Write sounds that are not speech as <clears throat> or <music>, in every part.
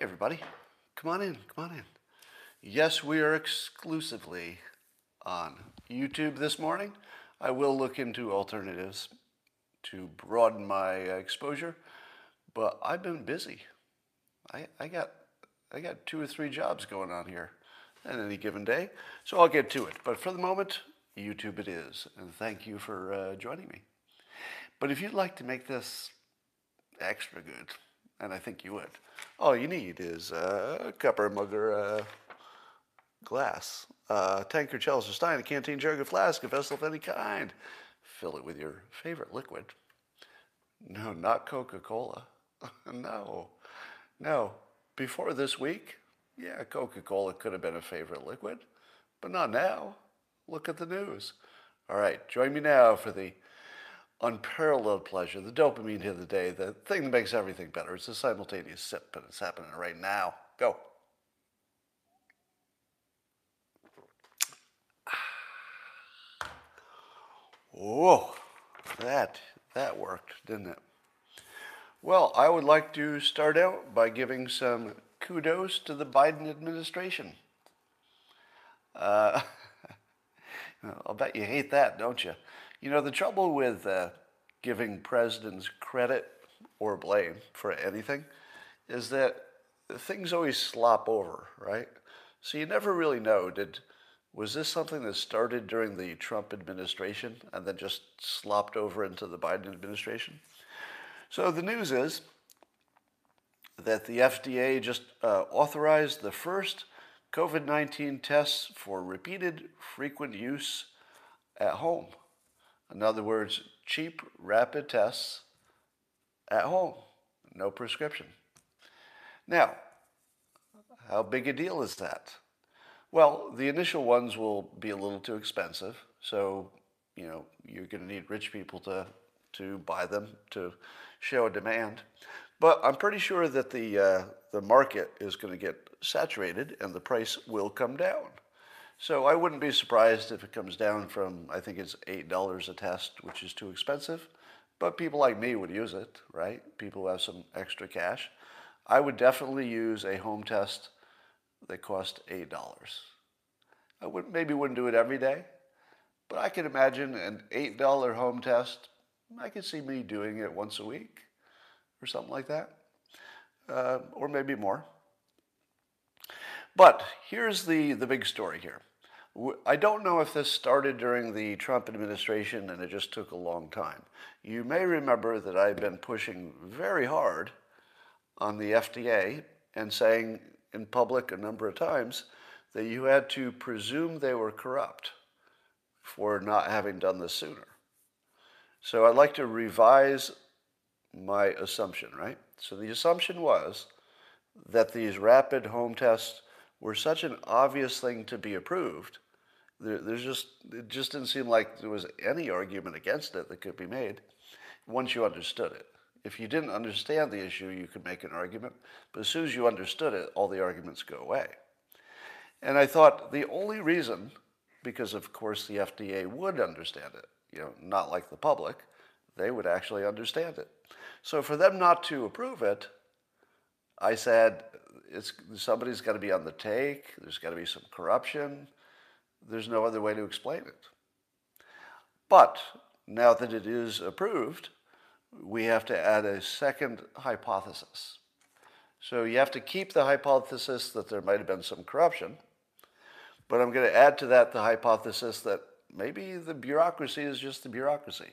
everybody. Come on in, come on in. Yes, we are exclusively on YouTube this morning. I will look into alternatives to broaden my exposure, but I've been busy. I, I got I got two or three jobs going on here at any given day, so I'll get to it. But for the moment, YouTube it is, and thank you for uh, joining me. But if you'd like to make this extra good, and I think you would, all you need is a cup or mug or a glass, a tankard, chalice, or stein, a canteen, jug, a flask, a vessel of any kind. Fill it with your favorite liquid. No, not Coca Cola. <laughs> no, no. Before this week, yeah, Coca Cola could have been a favorite liquid, but not now. Look at the news. All right, join me now for the unparalleled pleasure, the dopamine hit of the day, the thing that makes everything better. It's a simultaneous sip, and it's happening right now. Go. Whoa, that that worked, didn't it? Well, I would like to start out by giving some kudos to the Biden administration. Uh, <laughs> I'll bet you hate that, don't you? You know, the trouble with uh, giving presidents credit or blame for anything is that things always slop over, right? So you never really know did was this something that started during the Trump administration and then just slopped over into the Biden administration? So the news is that the FDA just uh, authorized the first COVID 19 tests for repeated frequent use at home. In other words, cheap, rapid tests at home, no prescription. Now, how big a deal is that? Well, the initial ones will be a little too expensive, so you know you're going to need rich people to to buy them to show a demand. But I'm pretty sure that the uh, the market is going to get saturated and the price will come down. So I wouldn't be surprised if it comes down from I think it's eight dollars a test, which is too expensive. But people like me would use it, right? People who have some extra cash. I would definitely use a home test that cost eight dollars. I would maybe wouldn't do it every day, but I could imagine an eight dollar home test. I could see me doing it once a week or something like that, uh, or maybe more. But here's the, the big story here. I don't know if this started during the Trump administration and it just took a long time. You may remember that I've been pushing very hard on the FDA and saying in public a number of times that you had to presume they were corrupt for not having done this sooner. So I'd like to revise my assumption, right? So the assumption was that these rapid home tests were such an obvious thing to be approved. There, there's just it just didn't seem like there was any argument against it that could be made once you understood it. If you didn't understand the issue, you could make an argument, but as soon as you understood it, all the arguments go away. And I thought the only reason, because of course the FDA would understand it, you know, not like the public, they would actually understand it. So for them not to approve it, I said, it's, somebody's got to be on the take, there's got to be some corruption, there's no other way to explain it. But now that it is approved, we have to add a second hypothesis. So you have to keep the hypothesis that there might have been some corruption, but I'm going to add to that the hypothesis that maybe the bureaucracy is just the bureaucracy.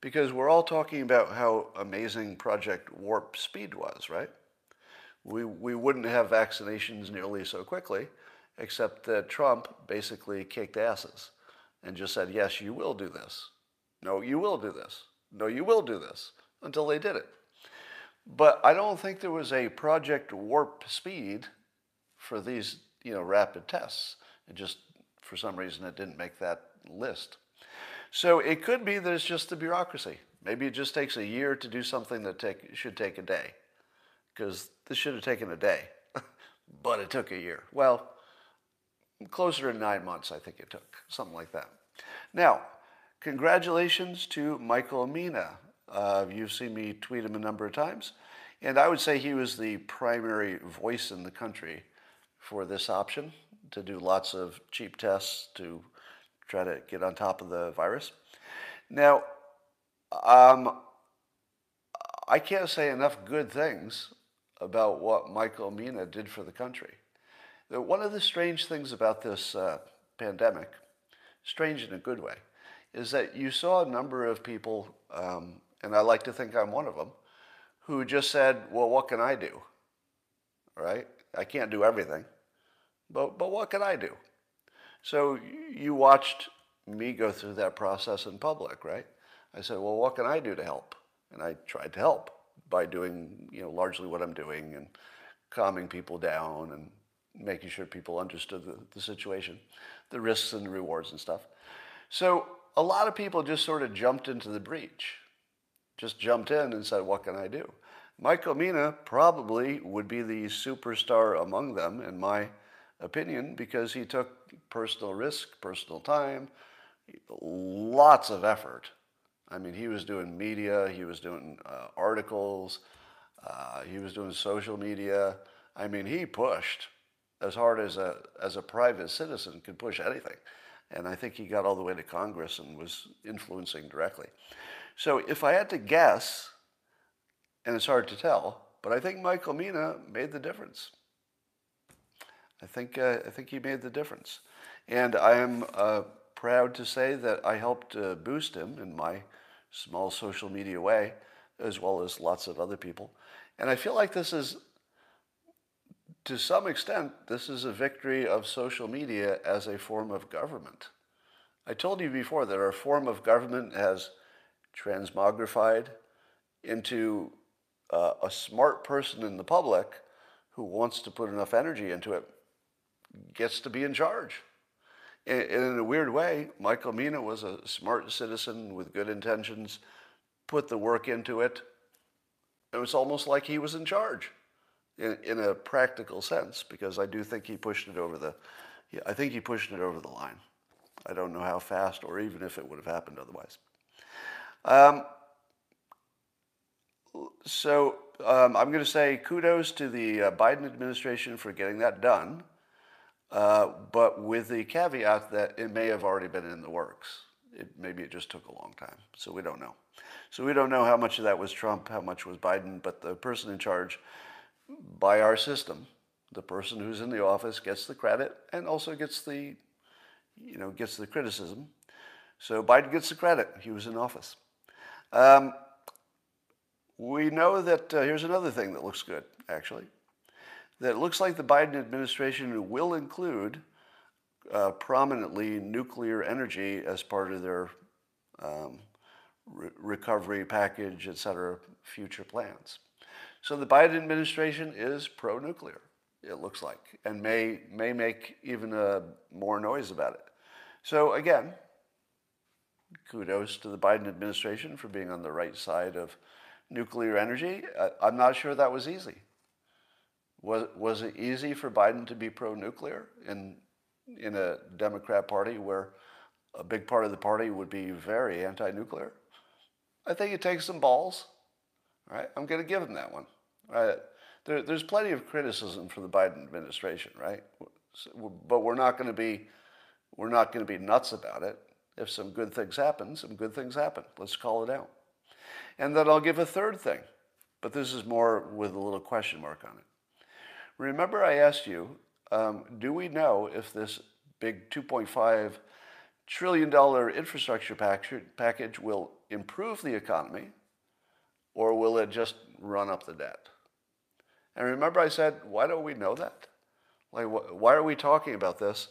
Because we're all talking about how amazing Project Warp Speed was, right? We, we wouldn't have vaccinations nearly so quickly, except that Trump basically kicked asses and just said, yes, you will do this. No, you will do this no, you will do this until they did it. But I don't think there was a Project Warp Speed for these, you know, rapid tests. It just, for some reason, it didn't make that list. So it could be that it's just the bureaucracy. Maybe it just takes a year to do something that take, should take a day, because this should have taken a day, <laughs> but it took a year. Well, closer to nine months, I think it took, something like that. Now, Congratulations to Michael Mina. Uh, you've seen me tweet him a number of times. And I would say he was the primary voice in the country for this option to do lots of cheap tests to try to get on top of the virus. Now, um, I can't say enough good things about what Michael Mina did for the country. One of the strange things about this uh, pandemic, strange in a good way, is that you saw a number of people, um, and I like to think I'm one of them, who just said, well, what can I do? Right? I can't do everything, but, but what can I do? So you watched me go through that process in public, right? I said, well, what can I do to help? And I tried to help by doing, you know, largely what I'm doing and calming people down and making sure people understood the, the situation, the risks and the rewards and stuff. So a lot of people just sort of jumped into the breach, just jumped in and said, what can I do? Michael Mina probably would be the superstar among them, in my opinion, because he took personal risk, personal time, lots of effort I mean, he was doing media, he was doing uh, articles, uh, he was doing social media. I mean, he pushed as hard as a, as a private citizen could push anything. And I think he got all the way to Congress and was influencing directly. So if I had to guess, and it's hard to tell, but I think Michael Mina made the difference. I think, uh, I think he made the difference. And I am uh, proud to say that I helped uh, boost him in my small social media way, as well as lots of other people. And I feel like this is, to some extent, this is a victory of social media as a form of government. I told you before that our form of government has transmogrified into uh, a smart person in the public who wants to put enough energy into it gets to be in charge And in a weird way, Michael Mina was a smart citizen with good intentions, put the work into it. It was almost like he was in charge in, in a practical sense, because I do think he pushed it over the, I think he pushed it over the line. I don't know how fast or even if it would have happened otherwise. Um, so um, I'm going to say kudos to the uh, Biden administration for getting that done. Uh, but with the caveat that it may have already been in the works. It, maybe it just took a long time, so we don't know. So we don't know how much of that was Trump, how much was Biden, but the person in charge by our system, the person who's in the office gets the credit and also gets the, you know, gets the criticism. So Biden gets the credit. He was in office. Um, we know that uh, here's another thing that looks good, actually that it looks like the Biden administration will include uh, prominently nuclear energy as part of their um, re- recovery package, et cetera, future plans. So the Biden administration is pro nuclear, it looks like, and may, may make even uh, more noise about it. So again, kudos to the Biden administration for being on the right side of nuclear energy. I'm not sure that was easy. Was, was it easy for Biden to be pro nuclear in, in a Democrat Party where a big part of the party would be very anti nuclear? I think it takes some balls. Right? I'm going to give him that one. Right? There, there's plenty of criticism for the Biden administration, right? But we're not going to be we're not going to be nuts about it. If some good things happen, some good things happen. Let's call it out. And then I'll give a third thing, but this is more with a little question mark on it. Remember, I asked you, um, do we know if this big $2.5 trillion infrastructure package will improve the economy or will it just run up the debt? And remember, I said, why don't we know that? Like, wh- why are we talking about this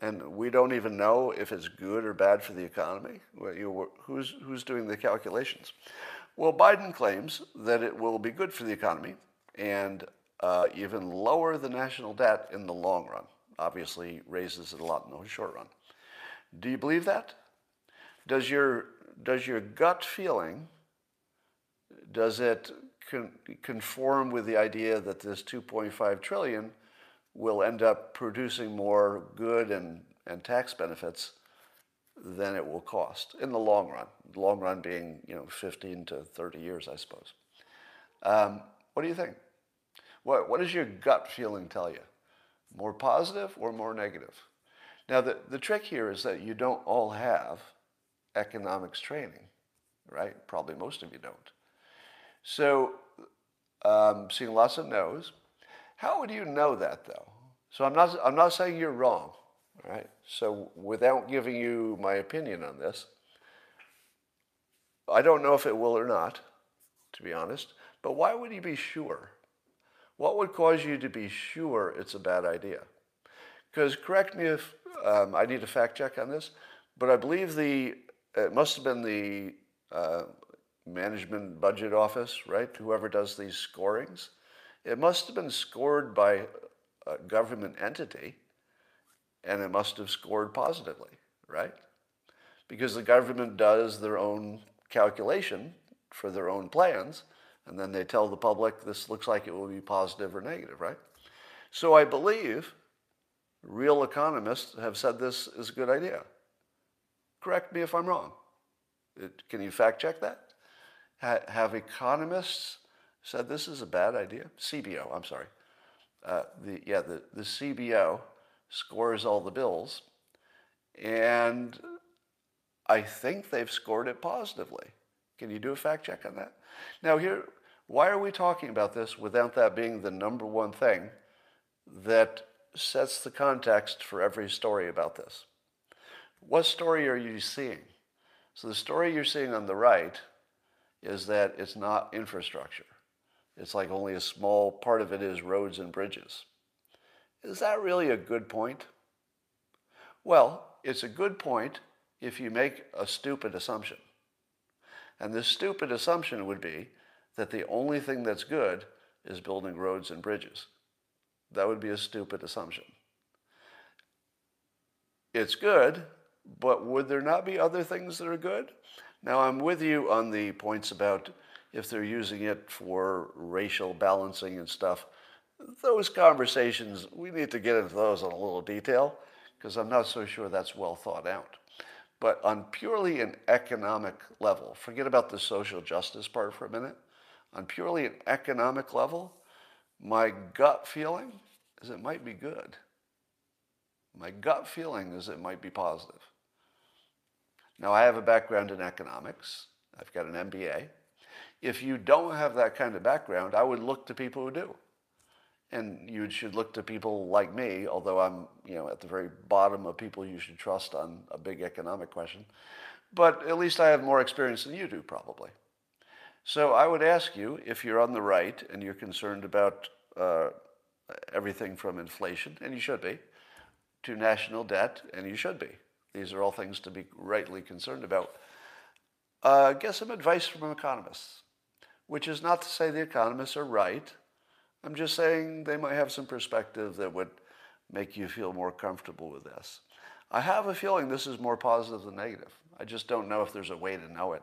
and we don't even know if it's good or bad for the economy? who's, who's doing the calculations? Well, Biden claims that it will be good for the economy and uh, even lower the national debt in the long run. Obviously, raises it a lot in the short run. Do you believe that? Does your does your gut feeling does it con- conform with the idea that this 2.5 trillion will end up producing more good and, and tax benefits than it will cost in the long run? Long run being you know 15 to 30 years, I suppose. Um, What do you think? What, what does your gut feeling tell you? More positive or more negative? Now, the, the trick here is that you don't all have economics training, right? Probably most of you don't. So, um, seeing lots of no's. How would you know that, though? So, I'm not, I'm not saying you're wrong, right? So, without giving you my opinion on this, I don't know if it will or not, to be honest, but why would you be sure? What would cause you to be sure it's a bad idea? Because correct me if um, I need a fact check on this, but I believe the it must have been the uh, management budget office, right? Whoever does these scorings, it must have been scored by a government entity, and it must have scored positively, right? Because the government does their own calculation for their own plans, and then they tell the public this looks like it will be positive or negative, right? So I believe real economists have said this is a good idea. Correct me if I'm wrong. It, can you fact check that? Ha, have economists said this is a bad idea? CBO, I'm sorry. Uh, the, yeah, the, the CBO scores all the bills, and I think they've scored it positively. Can you do a fact check on that? Now, here, why are we talking about this without that being the number one thing that sets the context for every story about this? What story are you seeing? So, the story you're seeing on the right is that it's not infrastructure. It's like only a small part of it is roads and bridges. Is that really a good point? Well, it's a good point if you make a stupid assumption. And this stupid assumption would be that the only thing that's good is building roads and bridges. That would be a stupid assumption. It's good, but would there not be other things that are good? Now, I'm with you on the points about if they're using it for racial balancing and stuff. Those conversations, we need to get into those in a little detail because I'm not so sure that's well thought out. But on purely an economic level, forget about the social justice part for a minute. On purely an economic level, my gut feeling is it might be good. My gut feeling is it might be positive. Now, I have a background in economics. I've got an MBA. If you don't have that kind of background, I would look to people who do and you should look to people like me, although I'm you know at the very bottom of people you should trust on a big economic question. But at least I have more experience than you do, probably. So I would ask you if you're on the right and you're concerned about uh, everything from inflation, and you should be, to national debt, and you should be. These are all things to be rightly concerned about. Uh, get some advice from economists, which is not to say the economists are right I'm just saying they might have some perspective that would make you feel more comfortable with this. I have a feeling this is more positive than negative. I just don't know if there's a way to know it,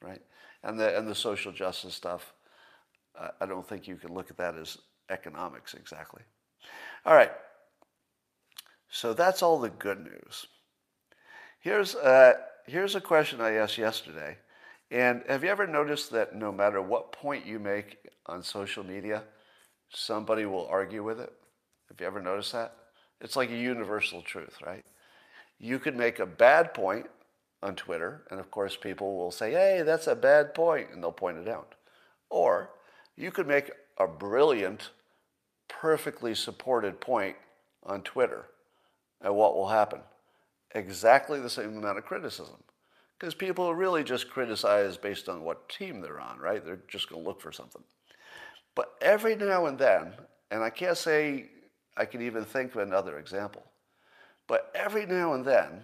right? And the and the social justice stuff, I don't think you can look at that as economics exactly. All right. So that's all the good news. Here's uh, here's a question I asked yesterday. And have you ever noticed that no matter what point you make on social media, somebody will argue with it. Have you ever noticed that? It's like a universal truth, right? You could make a bad point on Twitter, and of course, people will say, hey, that's a bad point, and they'll point it out. Or you could make a brilliant, perfectly supported point on Twitter, and what will happen? Exactly the same amount of criticism. Because people really just criticize based on what team they're on, right? They're just going to look for something. But every now and then, and I can't say I can even think of another example, but every now and then,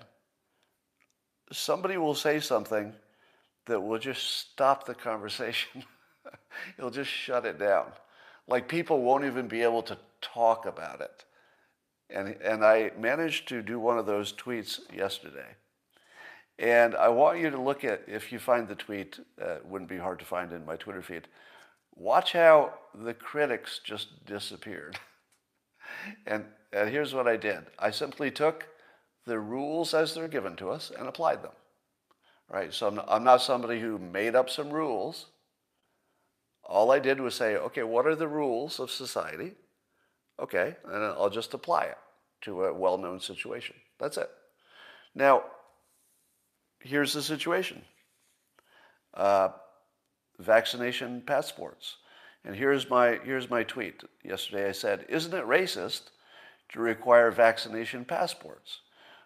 somebody will say something that will just stop the conversation. <laughs> It'll just shut it down. Like people won't even be able to talk about it. And, and I managed to do one of those tweets yesterday. And I want you to look at, if you find the tweet, uh, it wouldn't be hard to find in my Twitter feed. Watch how the critics just disappeared. <laughs> and, and here's what I did I simply took the rules as they're given to us and applied them. Right? So I'm I'm not somebody who made up some rules. All I did was say, okay, what are the rules of society? Okay, and I'll just apply it to a well known situation. That's it. Now, here's the situation uh, vaccination passports. And here's my, here's my tweet. Yesterday I said, Isn't it racist to require vaccination passports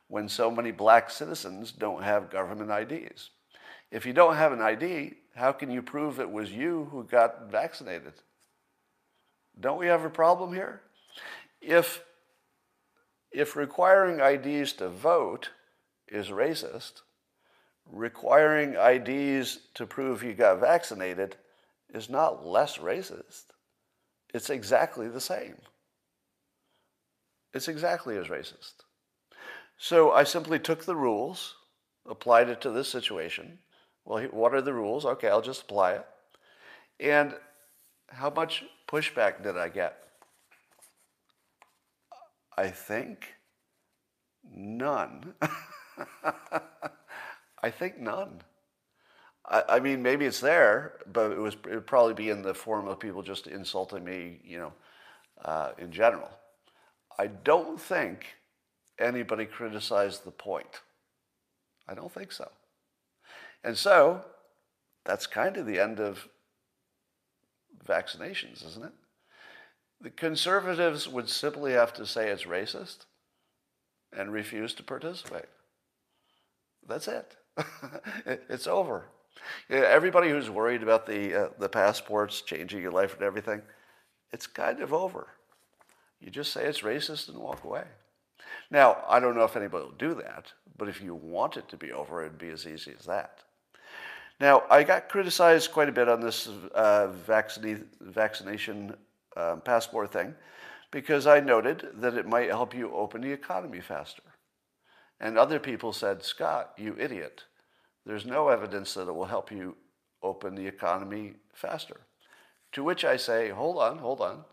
when so many black citizens don't have government IDs? If you don't have an ID, how can you prove it was you who got vaccinated? Don't we have a problem here? If, if requiring IDs to vote is racist, requiring IDs to prove you got vaccinated is not less racist. It's exactly the same. It's exactly as racist. So I simply took the rules, applied it to this situation. Well, what are the rules? Okay, I'll just apply it. And how much pushback did I get? I think none. <laughs> I think none. I, I, mean, maybe it's there, but it was it would probably be in the form of people just insulting me, you know, uh, in general. I don't think anybody criticized the point. I don't think so. And so that's kind of the end of vaccinations, isn't it? The conservatives would simply have to say it's racist and refuse to participate. That's it. <laughs> it's over. Everybody who's worried about the, uh, the passports changing your life and everything, it's kind of over. You just say it's racist and walk away. Now, I don't know if anybody will do that, but if you want it to be over, it'd be as easy as that. Now, I got criticized quite a bit on this uh, vaccine, vaccination um, passport thing because I noted that it might help you open the economy faster. And other people said, Scott, you idiot. There's no evidence that it will help you open the economy faster. To which I say, hold on, hold on.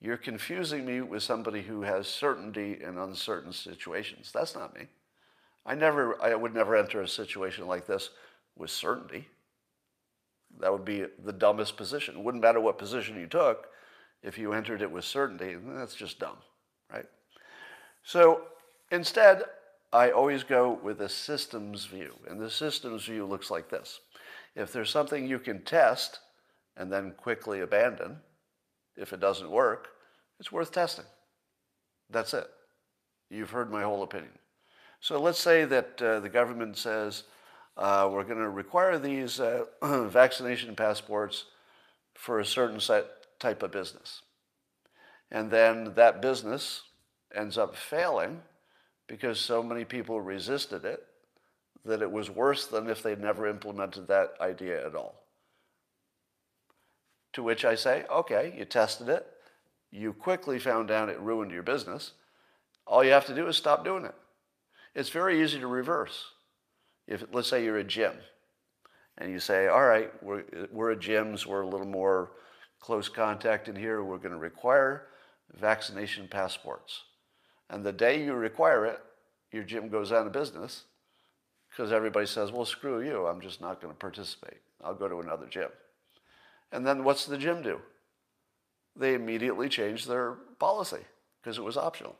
You're confusing me with somebody who has certainty in uncertain situations. That's not me. I never I would never enter a situation like this with certainty. That would be the dumbest position. It wouldn't matter what position you took if you entered it with certainty. That's just dumb, right? So instead, I always go with a systems view. And the systems view looks like this. If there's something you can test and then quickly abandon, if it doesn't work, it's worth testing. That's it. You've heard my whole opinion. So let's say that uh, the government says uh, we're going to require these uh, <clears throat> vaccination passports for a certain set, type of business. And then that business ends up failing because so many people resisted it that it was worse than if they'd never implemented that idea at all. To which I say, okay, you tested it, you quickly found out it ruined your business. All you have to do is stop doing it. It's very easy to reverse. If let's say you're a gym, and you say, all right, we're, we're at gyms, we're a little more close contact in here, we're going to require vaccination passports. And the day you require it, your gym goes out of business because everybody says, well, screw you. I'm just not going to participate. I'll go to another gym. And then what's the gym do? They immediately change their policy because it was optional.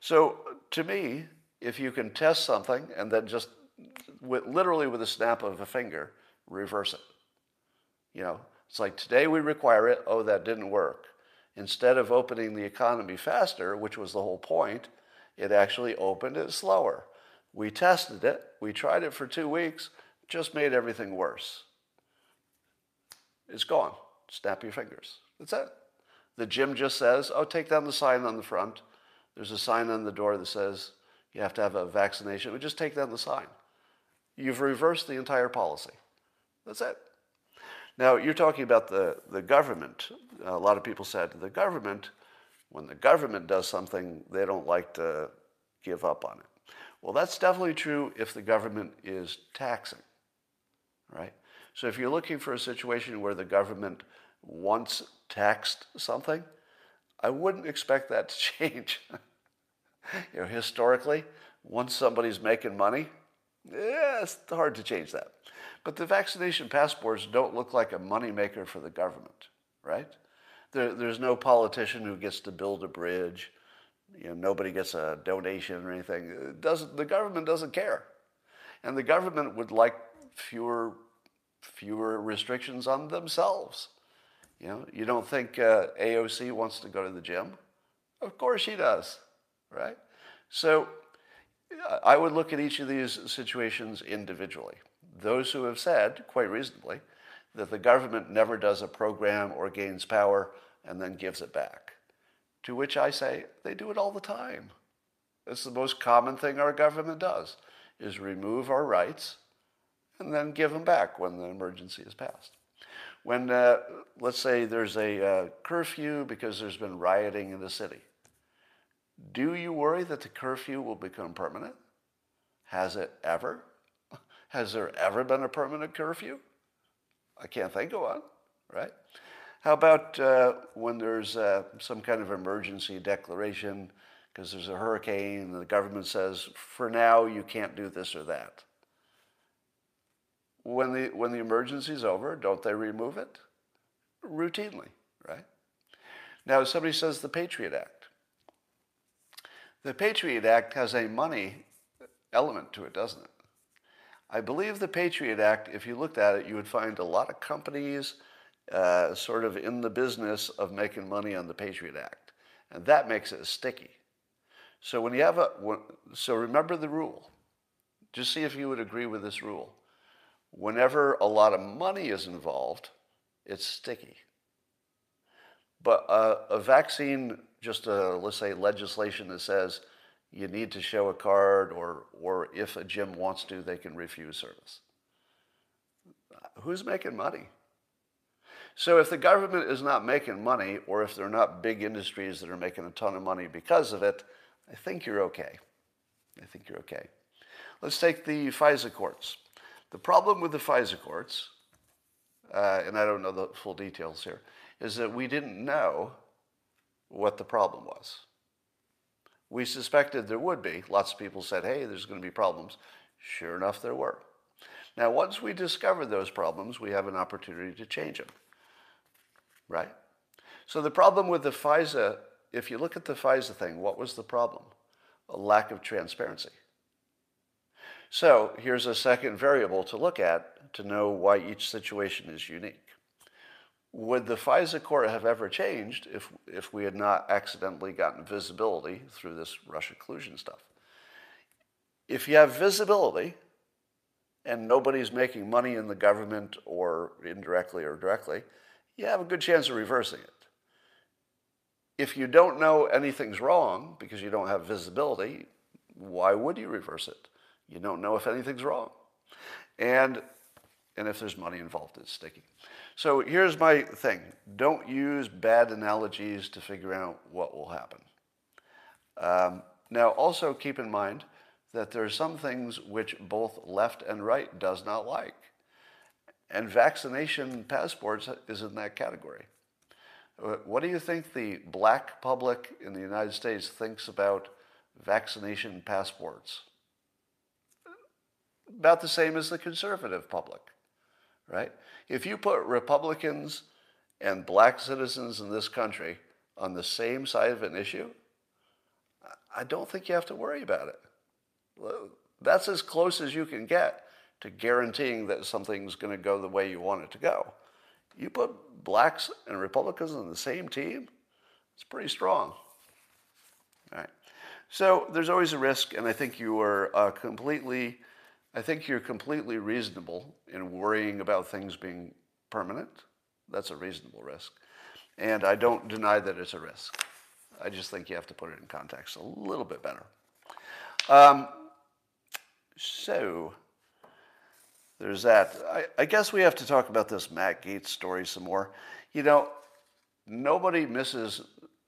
So to me, if you can test something and then just with, literally with a snap of a finger, reverse it. You know, it's like today we require it. Oh, that didn't work. Instead of opening the economy faster, which was the whole point, it actually opened it slower. We tested it, we tried it for two weeks, just made everything worse. It's gone. Snap your fingers. That's it. The gym just says, oh, take down the sign on the front. There's a sign on the door that says you have to have a vaccination. We just take down the sign. You've reversed the entire policy. That's it. Now, you're talking about the, the government. A lot of people said the government, when the government does something, they don't like to give up on it. Well, that's definitely true if the government is taxing, right? So if you're looking for a situation where the government once taxed something, I wouldn't expect that to <laughs> change. you know, historically, once somebody's making money, yeah, it's hard to change that. But the vaccination passports don't look like a moneymaker for the government, right? There, there's no politician who gets to build a bridge. You know, nobody gets a donation or anything. It doesn't, the government doesn't care. And the government would like fewer, fewer restrictions on themselves. You know, you don't think uh, AOC wants to go to the gym? Of course she does, right? So I would look at each of these situations individually. Those who have said, quite reasonably, that the government never does a program or gains power and then gives it back. To which I say, they do it all the time. It's the most common thing our government does, is remove our rights and then give them back when the emergency is passed. When, uh, let's say, there's a uh, curfew because there's been rioting in the city, do you worry that the curfew will become permanent? Has it ever? Has there ever been a permanent curfew? I can't think of one, right? How about uh, when there's uh, some kind of emergency declaration because there's a hurricane and the government says, for now, you can't do this or that? When the, when the emergency is over, don't they remove it? Routinely, right? Now, somebody says the Patriot Act. The Patriot Act has a money element to it, doesn't it? I believe the Patriot Act, if you looked at it, you would find a lot of companies uh, sort of in the business of making money on the Patriot Act. And that makes it sticky. So when you have a, so remember the rule. Just see if you would agree with this rule. Whenever a lot of money is involved, it's sticky. But a vaccine, just a, let's say legislation that says you need to show a card or, or if a gym wants to, they can refuse service. Who's making money? So if the government is not making money, or if they're not big industries that are making a ton of money because of it, I think you're okay. I think you're okay. Let's take the FISA courts. The problem with the FISA courts, uh, and I don't know the full details here, is that we didn't know what the problem was. We suspected there would be. Lots of people said, hey, there's going to be problems. Sure enough, there were. Now, once we discover those problems, we have an opportunity to change them right? So the problem with the FISA, if you look at the FISA thing, what was the problem? A lack of transparency. So here's a second variable to look at to know why each situation is unique. Would the FISA court have ever changed if, if we had not accidentally gotten visibility through this Russia collusion stuff? If you have visibility and nobody's making money in the government or indirectly or directly, you have a good chance of reversing it. If you don't know anything's wrong because you don't have visibility, why would you reverse it? You don't know if anything's wrong. And, and if there's money involved, it's sticky. So here's my thing don't use bad analogies to figure out what will happen. Um, now, also keep in mind that there are some things which both left and right does not like. And vaccination passports is in that category. Uh, what do you think the black public in the United States thinks about vaccination passports? About the same as the conservative public, right? If you put Republicans and black citizens in this country on the same side of an issue, I don't think you have to worry about it. That's as close as you can get to guaranteeing that something's going to go the way you want it to go. You put blacks and Republicans on the same team, it's pretty strong. All right. So there's always a risk, and I think you are uh, completely, I think you're completely reasonable in worrying about things being permanent. That's a reasonable risk. And I don't deny that it's a risk. I just think you have to put it in context a little bit better. Um, so, there's that. I, I, guess we have to talk about this Matt Gaetz story some more. You know, nobody misses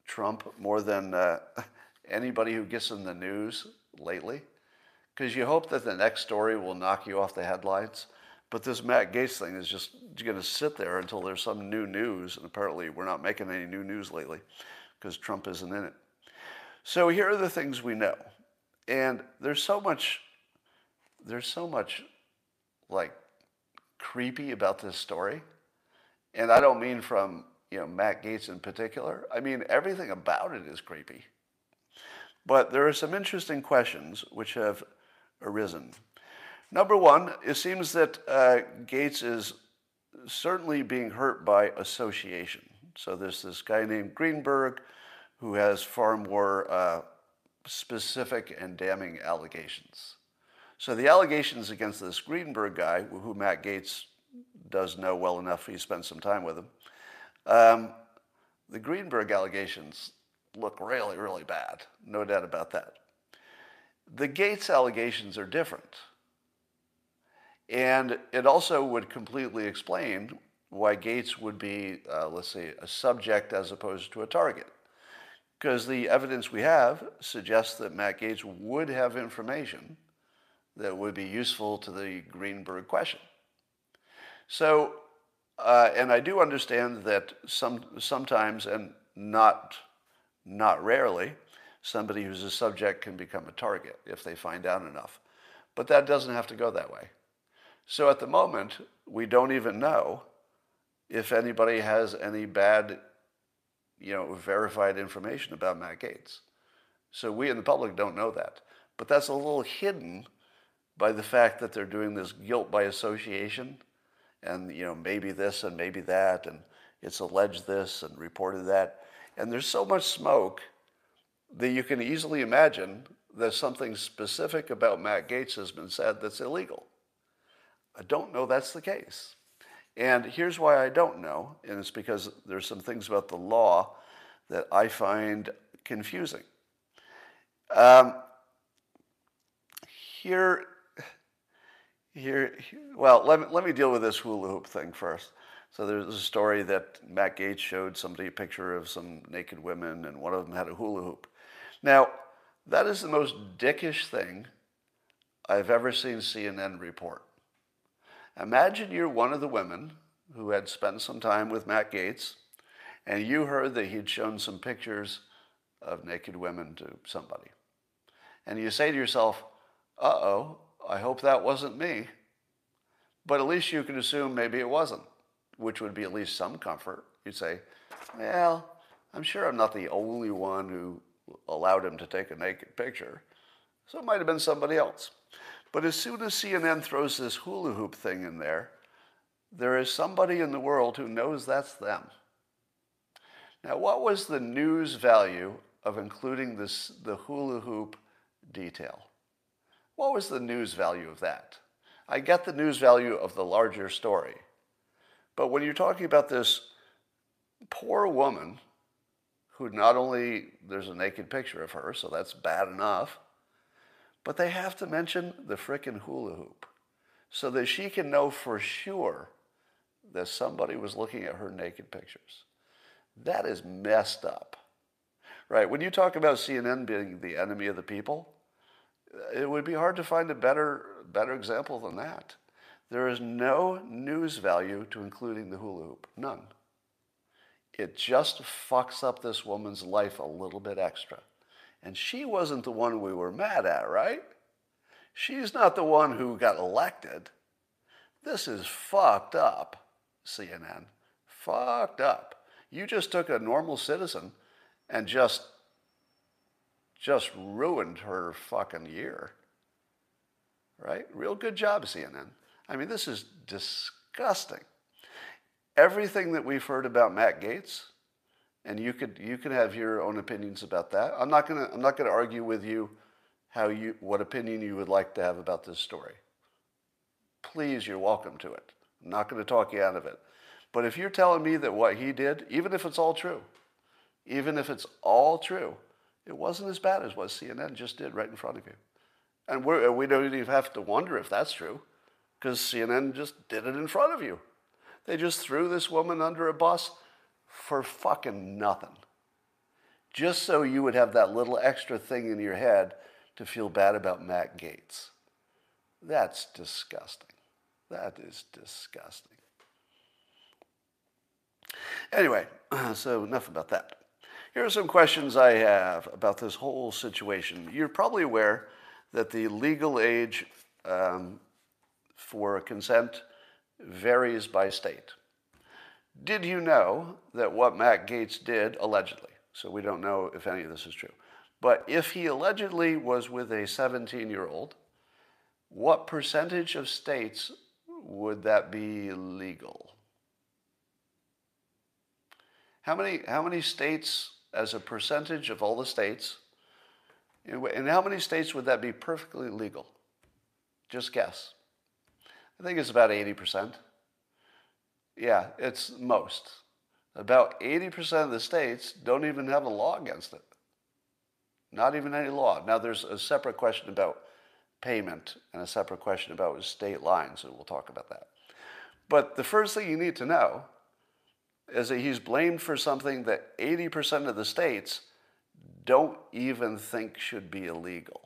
Trump more than uh, <laughs> anybody who gets in the news lately, because you hope that the next story will knock you off the headlines. But this Matt Gaetz thing is just going to sit there until there's some new news, and apparently we're not making any new news lately because Trump isn't in it. So here are the things we know, and there's so much. There's so much like creepy about this story, and I don't mean from you know Matt Gaetz in particular. I mean everything about it is creepy. But there are some interesting questions which have arisen. Number one, it seems that uh, Gaetz is certainly being hurt by association. So there's this guy named Greenberg who has far more uh, specific and damning allegations. So the allegations against this Greenberg guy, who Matt Gaetz does know well enough, he spent some time with him. Um, the Greenberg allegations look really, really bad. No doubt about that. The Gaetz allegations are different. And it also would completely explain why Gaetz would be, uh, let's say, a subject as opposed to a target. Because the evidence we have suggests that Matt Gaetz would have information that would be useful to the Greenberg question. So, uh, and I do understand that some, sometimes, and not, not rarely, somebody who's a subject can become a target if they find out enough. But that doesn't have to go that way. So at the moment, we don't even know if anybody has any bad, you know, verified information about Matt Gaetz. So we in the public don't know that. But that's a little hidden by the fact that they're doing this guilt by association and, you know, maybe this and maybe that and it's alleged this and reported that. And there's so much smoke that you can easily imagine that something specific about Matt Gaetz has been said that's illegal. I don't know that's the case. And here's why I don't know, and it's because there's some things about the law that I find confusing. Um, here, here, well, let me, let me deal with this hula hoop thing first. So there's a story that Matt Gaetz showed somebody a picture of some naked women, and one of them had a hula hoop. Now, that is the most dickish thing I've ever seen CNN report. Imagine you're one of the women who had spent some time with Matt Gaetz, and you heard that he'd shown some pictures of naked women to somebody. And you say to yourself, uh oh, I hope that wasn't me. But at least you can assume maybe it wasn't, which would be at least some comfort. You'd say, well, I'm sure I'm not the only one who allowed him to take a naked picture. So it might have been somebody else. But as soon as CNN throws this hula hoop thing in there, there is somebody in the world who knows that's them. Now, what was the news value of including this, the hula hoop detail? What was the news value of that? I get the news value of the larger story. But when you're talking about this poor woman who not only there's a naked picture of her, so that's bad enough, but they have to mention the frickin' hula hoop so that she can know for sure that somebody was looking at her naked pictures. That is messed up. Right? When you talk about CNN being the enemy of the people, it would be hard to find a better, better example than that. There is no news value to including the hula hoop. None. It just fucks up this woman's life a little bit extra. And she wasn't the one we were mad at, right? She's not the one who got elected. This is fucked up, CNN. Fucked up. You just took a normal citizen and just just ruined her fucking year. Right? Real good job, CNN. I mean, this is disgusting. Everything that we've heard about Matt Gaetz, and you could you can have your own opinions about that. I'm not gonna I'm not gonna argue with you how you what opinion you would like to have about this story. Please, you're welcome to it. I'm not to talk you out of it. But if you're telling me that what he did, even if it's all true, even if it's all true, it wasn't as bad as what CNN just did right in front of you. And we're, we don't even have to wonder if that's true because CNN just did it in front of you. They just threw this woman under a bus for fucking nothing. Just so you would have that little extra thing in your head to feel bad about Matt Gaetz. That's disgusting. That is disgusting. Anyway, <clears throat> so enough about that. Here are some questions I have about this whole situation. You're probably aware that the legal age um, for consent varies by state. Did you know that what Matt Gaetz did, allegedly, so we don't know if any of this is true, but if he allegedly was with a 17 year old, what percentage of states would that be legal? How many, how many states, as a percentage of all the states, in how many states would that be perfectly legal? Just guess. I think it's about 80%. Yeah, it's most. About 80% of the states don't even have a law against it. Not even any law. Now, there's a separate question about payment and a separate question about state lines, and we'll talk about that. But the first thing you need to know is that he's blamed for something that 80% of the states don't even think should be illegal.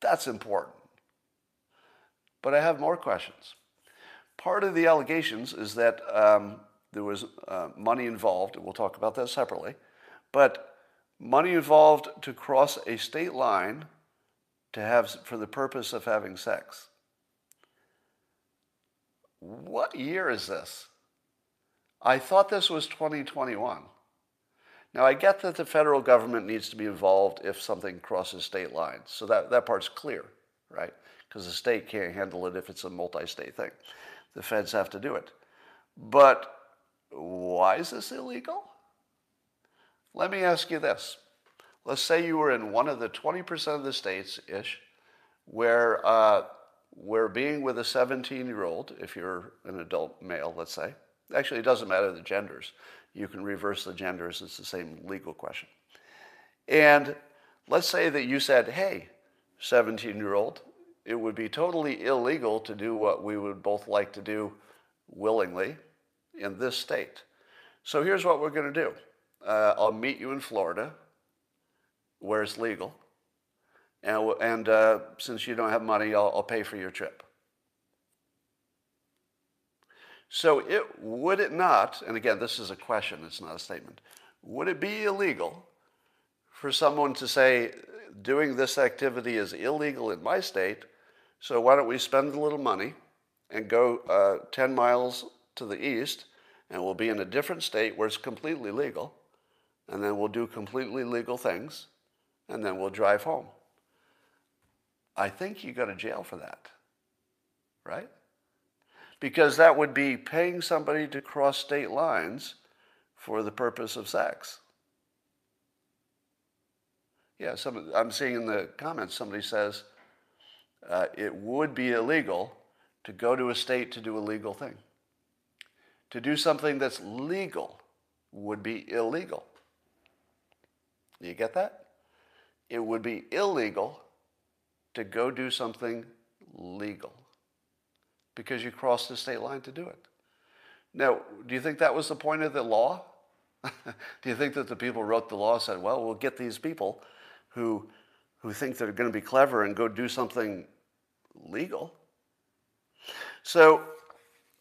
That's important. But I have more questions. Part of the allegations is that um, there was uh, money involved, and we'll talk about that separately, but money involved to cross a state line to have for the purpose of having sex. What year is this? I thought this was 2021. Now, I get that the federal government needs to be involved if something crosses state lines. So that, that part's clear, right? Because the state can't handle it if it's a multi state thing. The feds have to do it. But why is this illegal? Let me ask you this. Let's say you were in one of the 20% of the states ish where, uh, where being with a 17 year old, if you're an adult male, let's say, actually, it doesn't matter the genders you can reverse the genders. It's the same legal question. And let's say that you said, hey, 17 year old, it would be totally illegal to do what we would both like to do willingly in this state. So here's what we're going to do uh, I'll meet you in Florida where it's legal. And, and uh, since you don't have money, I'll, I'll pay for your trip. So it would it not, and again, this is a question, it's not a statement, would it be illegal for someone to say, doing this activity is illegal in my state, so why don't we spend a little money and go uh, 10 miles to the east, and we'll be in a different state where it's completely legal, and then we'll do completely legal things, and then we'll drive home. I think you go to jail for that, right? because that would be paying somebody to cross state lines for the purpose of sex. Yeah, some, I'm seeing in the comments somebody says uh, it would be illegal to go to a state to do a legal thing. To do something that's legal would be illegal. You get that? It would be illegal to go do something legal because you crossed the state line to do it. Now, do you think that was the point of the law? <laughs> do you think that the people wrote the law said, well, we'll get these people who, who think they're going to be clever and go do something legal? So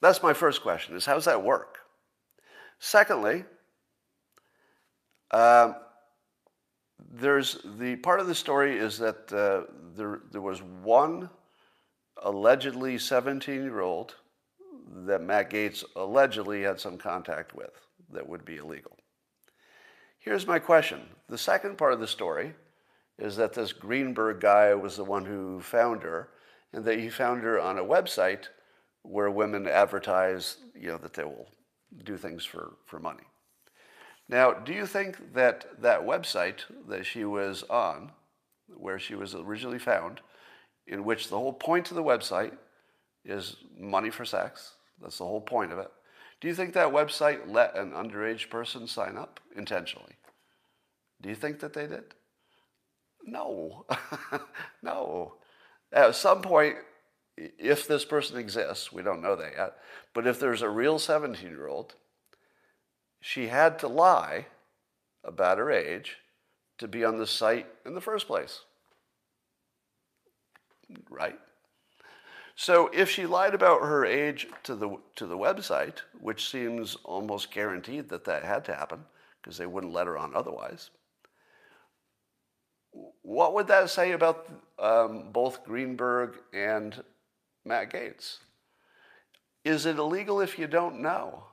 that's my first question is how does that work? Secondly, um, there's the part of the story is that uh, there, there was one allegedly 17 year old that Matt Gaetz allegedly had some contact with that would be illegal. Here's my question. The second part of the story is that this Greenberg guy was the one who found her, and that he found her on a website where women advertise, you know, that they will do things for, for money. Now, do you think that that website that she was on, where she was originally found, in which the whole point of the website is money for sex. That's the whole point of it. Do you think that website let an underage person sign up intentionally? Do you think that they did? No. <laughs> no. At some point, if this person exists, we don't know that yet, but if there's a real 17 year old, she had to lie about her age to be on the site in the first place right? So if she lied about her age to the, to the website, which seems almost guaranteed that that had to happen because they wouldn't let her on otherwise, what would that say about um, both Greenberg and Matt Gaetz? Is it illegal if you don't know?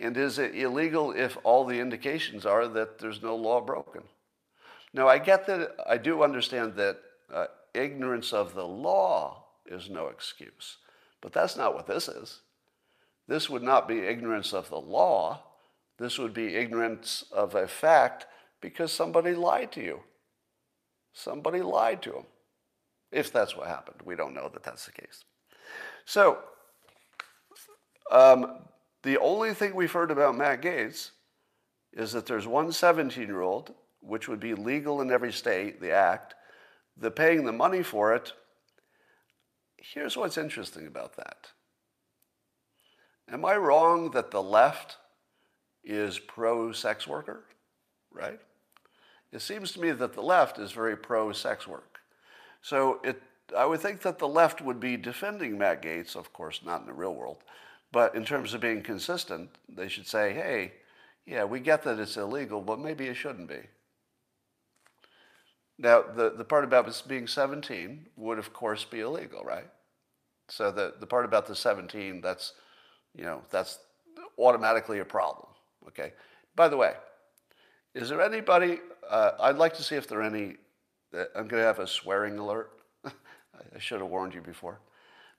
And is it illegal if all the indications are that there's no law broken? Now, I get that, I do understand that uh, ignorance of the law is no excuse, but that's not what this is. This would not be ignorance of the law. This would be ignorance of a fact because somebody lied to you. Somebody lied to him. If that's what happened. We don't know that that's the case. So, um, the only thing we've heard about Matt Gaetz is that there's one 17 year old, which would be legal in every state, the act, the paying the money for it. Here's what's interesting about that. Am I wrong that the left is pro sex worker? Right? It seems to me that the left is very pro sex work. So it, I would think that the left would be defending Matt Gaetz, of course, not in the real world, but in terms of being consistent, they should say, hey, yeah, we get that it's illegal, but maybe it shouldn't be. Now, the, the part about being 17 would, of course, be illegal, right? So the, the part about the 17, that's, you know, that's automatically a problem, okay? By the way, is there anybody, uh, I'd like to see if there are any, uh, I'm going to have a swearing alert. <laughs> I should have warned you before.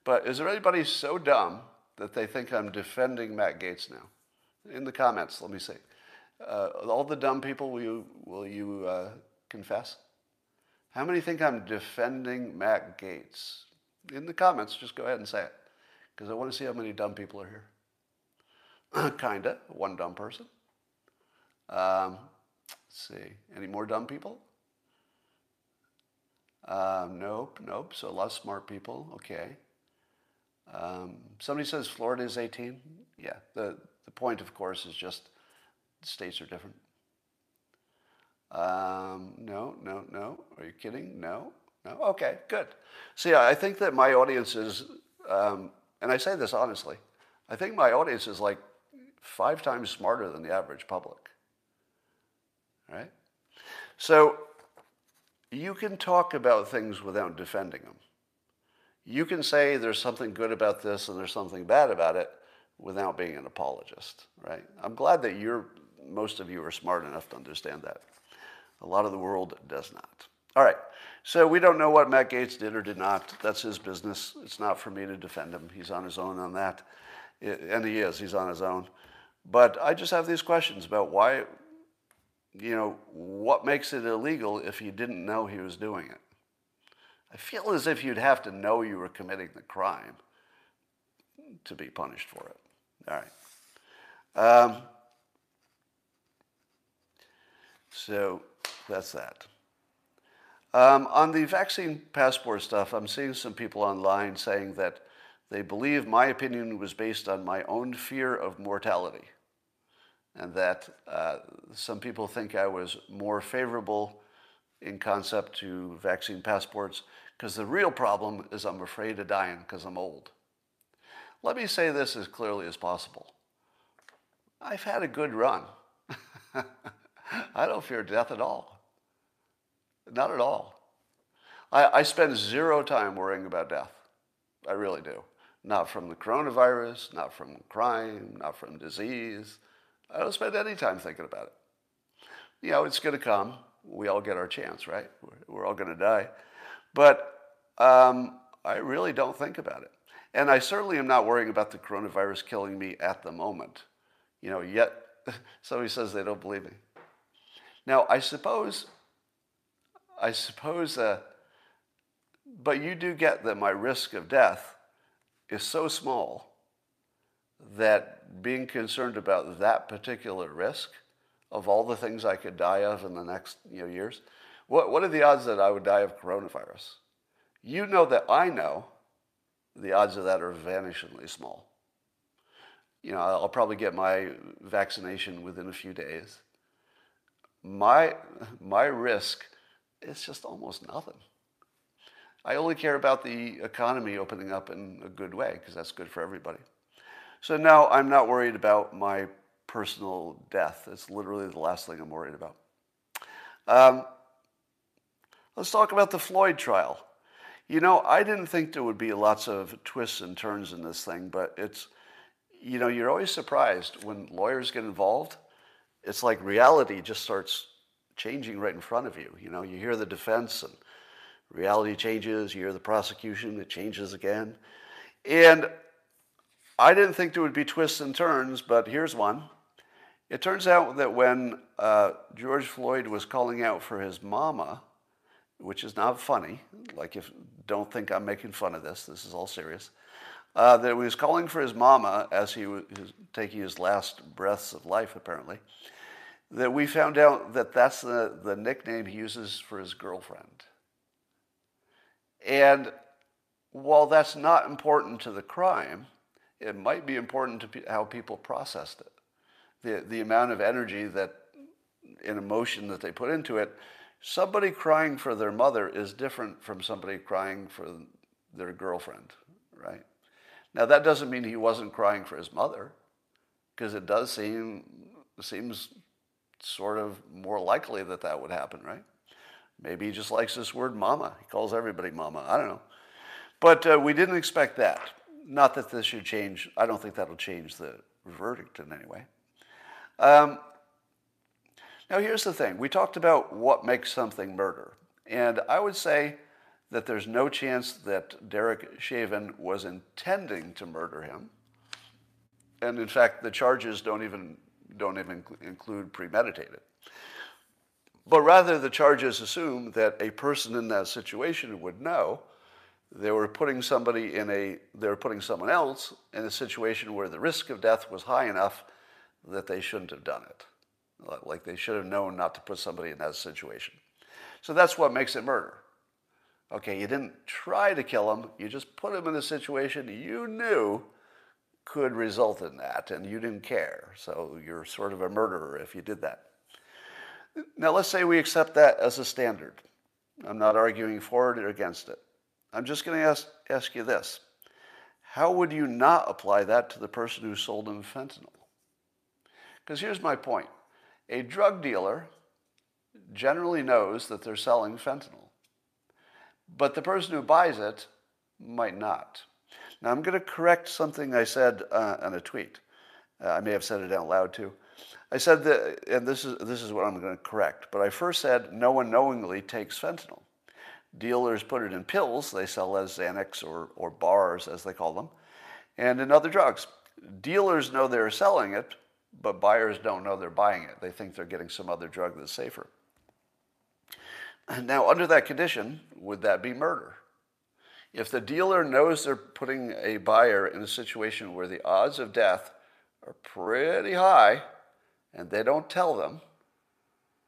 But is there anybody so dumb that they think I'm defending Matt Gaetz now? In the comments, let me see. Uh, all the dumb people, will you, will you uh, confess? How many think I'm defending Matt Gaetz? In the comments, just go ahead and say it, because I want to see how many dumb people are here. <clears throat> Kinda, one dumb person. Um, let's see, any more dumb people? Um, nope, nope. So a lot of smart people. Okay. Um, somebody says Florida is 18. Yeah. The the point, of course, is just states are different. Um, no, no, no. Are you kidding? No, no. Okay, good. See, I think that my audience is, um, and I say this honestly, I think my audience is like five times smarter than the average public. Right? So you can talk about things without defending them. You can say there's something good about this and there's something bad about it without being an apologist, right? I'm glad that you're most of you are smart enough to understand that. A lot of the world does not. All right. So we don't know what Matt Gaetz did or did not. That's his business. It's not for me to defend him. He's on his own on that. And he is. He's on his own. But I just have these questions about why, you know, what makes it illegal if he didn't know he was doing it? I feel as if you'd have to know you were committing the crime to be punished for it. All right. Um, so that's that. Um, on the vaccine passport stuff, I'm seeing some people online saying that they believe my opinion was based on my own fear of mortality, and that uh, some people think I was more favorable in concept to vaccine passports because the real problem is I'm afraid of dying because I'm old. Let me say this as clearly as possible. I've had a good run. <laughs> I don't fear death at all. Not at all. I, I spend zero time worrying about death. I really do. Not from the coronavirus, not from crime, not from disease. I don't spend any time thinking about it. You know, it's going to come. We all get our chance, right? We're, we're all going to die. But um, I really don't think about it. And I certainly am not worrying about the coronavirus killing me at the moment. You know, yet <laughs> somebody says they don't believe me. Now, I suppose, I suppose, uh, but you do get that my risk of death is so small that being concerned about that particular risk of all the things I could die of in the next you know, years, what, what are the odds that I would die of coronavirus? You know that I know the odds of that are vanishingly small. You know, I'll probably get my vaccination within a few days my, my risk is just almost nothing. I only care about the economy opening up in a good way because that's good for everybody. So now I'm not worried about my personal death. It's literally the last thing I'm worried about. Um, let's talk about the Floyd trial. You know, I didn't think there would be lots of twists and turns in this thing, but it's, you know, you're always surprised when lawyers get involved. It's like reality just starts changing right in front of you. You know, you hear the defense and reality changes, you hear the prosecution, it changes again. And I didn't think there would be twists and turns, but here's one. It turns out that when uh, George Floyd was calling out for his mama, which is not funny, like if don't think I'm making fun of this, this is all serious, uh, that he was calling for his mama as he was taking his last breaths of life, apparently, that we found out that that's the, the nickname he uses for his girlfriend. And while that's not important to the crime, it might be important to how people processed it. The, the amount of energy that, and emotion that they put into it. Somebody crying for their mother is different from somebody crying for their girlfriend, right? Now, that doesn't mean he wasn't crying for his mother, because it does seem, seems sort of more likely that that would happen, right? Maybe he just likes this word mama. He calls everybody mama. I don't know. But uh, we didn't expect that. Not that this should change, I don't think that'll change the verdict in any way. Um, now, here's the thing we talked about what makes something murder. And I would say that there's no chance that Derek Chauvin was intending to murder him. And in fact, the charges don't even, don't even include premeditated. But rather, the charges assume that a person in that situation would know they were putting somebody in a they were putting someone else in a situation where the risk of death was high enough that they shouldn't have done it. Like they should have known not to put somebody in that situation. So that's what makes it murder. Okay you didn't try to kill him. You just put him in a situation you knew could result in that and you didn't care. So you're sort of a murderer if you did that. Now let's say we accept that as a standard. I'm not arguing for it or against it I'm just going to ask, ask you this. How would you not apply that to the person who sold him fentanyl? Because here's my point a drug dealer generally knows that they're selling fentanyl, but the person who buys it might not. Now, I'm going to correct something I said uh, on a tweet. Uh, I may have said it out loud too. I said that, and this is, this is what I'm going to correct, but I first said no one knowingly takes fentanyl. Dealers put it in pills they sell as Xanax or, or bars, as they call them, and in other drugs. Dealers know they're selling it, but buyers don't know they're buying it. They think they're getting some other drug that's safer. Now, under that condition, would that be murder? If the dealer knows they're putting a buyer in a situation where the odds of death are pretty high and they don't tell them,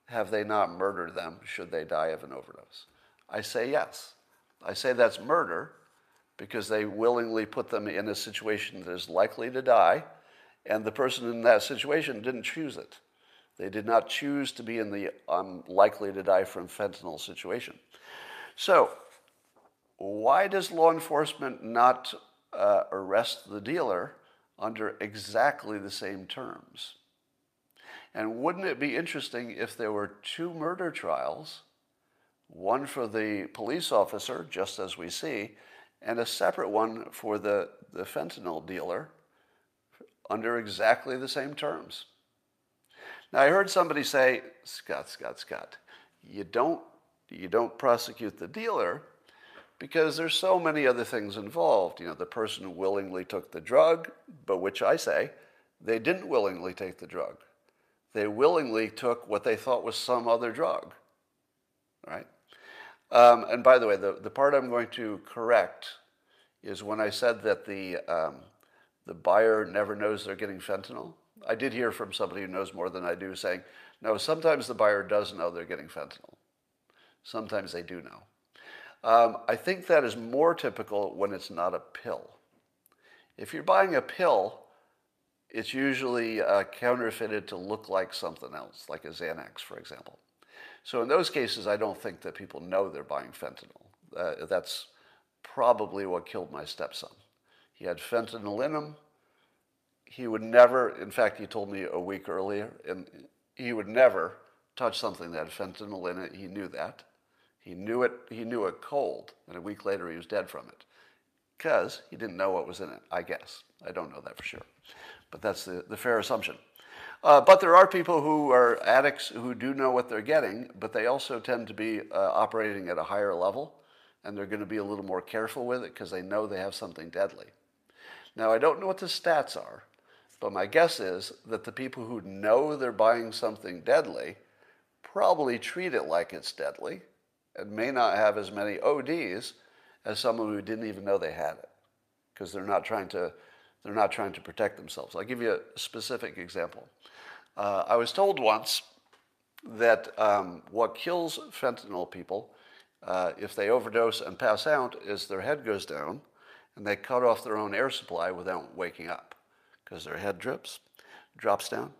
have they not murdered them should they die of an overdose? I say yes. I say that's murder because they willingly put them in a situation that is likely to die, and the person in that situation didn't choose it. They did not choose to be in the unlikely to die from fentanyl situation. So, why does law enforcement not uh, arrest the dealer under exactly the same terms? And wouldn't it be interesting if there were two murder trials one for the police officer, just as we see, and a separate one for the, the fentanyl dealer under exactly the same terms. Now, I heard somebody say, Scott, Scott, Scott, you don't, you don't prosecute the dealer because there's so many other things involved. You know, the person willingly took the drug, but which I say, they didn't willingly take the drug. They willingly took what they thought was some other drug, right? Um, and by the way, the, the part I'm going to correct is when I said that the, um, the buyer never knows they're getting fentanyl. I did hear from somebody who knows more than I do saying, no, sometimes the buyer does know they're getting fentanyl. Sometimes they do know. Um, I think that is more typical when it's not a pill. If you're buying a pill, it's usually uh, counterfeited to look like something else, like a Xanax, for example. So in those cases, I don't think that people know they're buying fentanyl. Uh, that's probably what killed my stepson. He had fentanyl in him. He would never, in fact, he told me a week earlier, and he would never touch something that had fentanyl in it. He knew that. He knew it. He knew it cold, and a week later he was dead from it, because he didn't know what was in it. I guess I don't know that for sure, but that's the, the fair assumption. Uh, but there are people who are addicts who do know what they're getting, but they also tend to be uh, operating at a higher level, and they're going to be a little more careful with it because they know they have something deadly. Now, I don't know what the stats are, but my guess is that the people who know they're buying something deadly probably treat it like it's deadly and may not have as many ODs as someone who didn't even know they had it because they're not trying to they're not trying to protect themselves. I'll give you a specific example. Uh, I was told once that um, what kills fentanyl people uh, if they overdose and pass out is their head goes down and they cut off their own air supply without waking up because their head drips, drops down.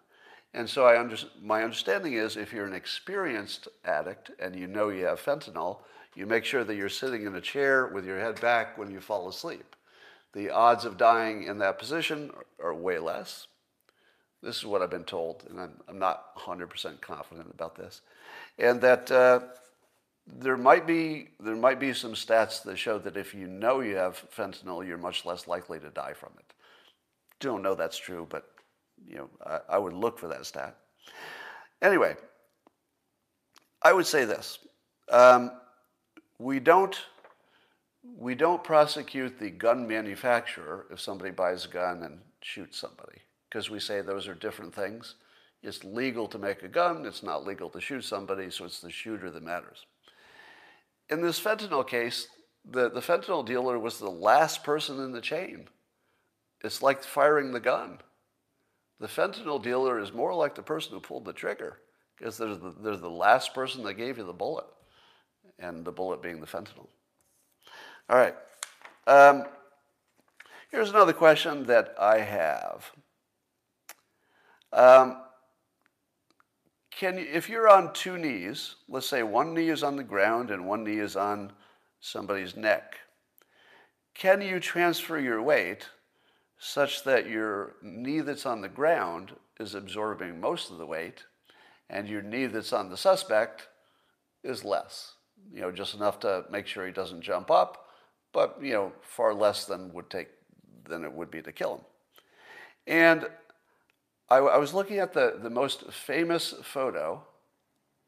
And so I under, my understanding is if you're an experienced addict and you know you have fentanyl, you make sure that you're sitting in a chair with your head back when you fall asleep. The odds of dying in that position are, are way less. This is what I've been told, and I'm, I'm not 100% confident about this. And that uh, there might be there might be some stats that show that if you know you have fentanyl, you're much less likely to die from it. Don't know that's true, but you know I, I would look for that stat. Anyway, I would say this: um, we don't we don't prosecute the gun manufacturer if somebody buys a gun and shoots somebody because we say those are different things. It's legal to make a gun, it's not legal to shoot somebody, so it's the shooter that matters. In this fentanyl case, the, the fentanyl dealer was the last person in the chain. It's like firing the gun. The fentanyl dealer is more like the person who pulled the trigger because they're the, they're the last person that gave you the bullet, and the bullet being the fentanyl. All right. Um, here's another question that I have. Um, can you, if you're on two knees, let's say one knee is on the ground and one knee is on somebody's neck, can you transfer your weight such that your knee that's on the ground is absorbing most of the weight and your knee that's on the suspect is less? You know, just enough to make sure he doesn't jump up, but you know, far less than would take than it would be to kill him. And I, I was looking at the, the most famous photo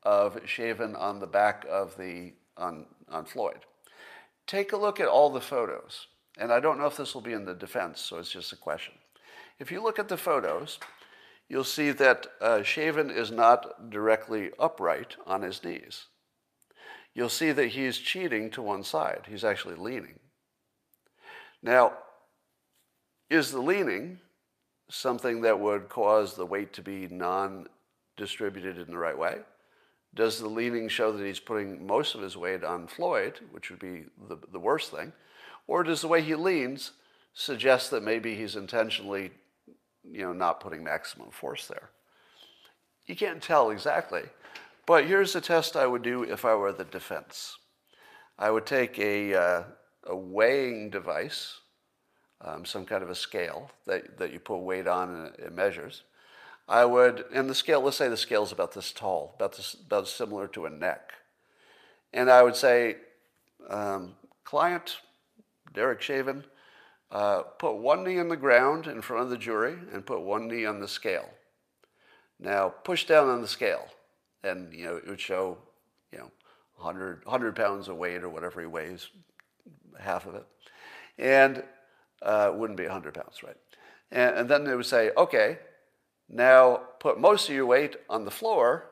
of Chauvin on the back of the on, on Floyd. Take a look at all the photos. And I don't know if this will be in the defense, so it's just a question. If you look at the photos, you'll see that uh, Chauvin is not directly upright on his knees. You'll see that he's cheating to one side. He's actually leaning. Now, is the leaning something that would cause the weight to be non distributed in the right way? Does the leaning show that he's putting most of his weight on Floyd, which would be the, the worst thing? Or does the way he leans suggest that maybe he's intentionally, you know, not putting maximum force there? You can't tell exactly. But here's a test I would do if I were the defense. I would take a, uh, a weighing device, um, some kind of a scale that, that you put weight on and it measures. I would, and the scale, let's say the scale is about this tall, about this, about similar to a neck. And I would say, um, client, Derek Chauvin, uh, put one knee on the ground in front of the jury and put one knee on the scale. Now push down on the scale, and you know it would show, you know, 100, 100 pounds of weight or whatever he weighs, half of it. And uh, wouldn't be 100 pounds, right? And, and then they would say, okay, now put most of your weight on the floor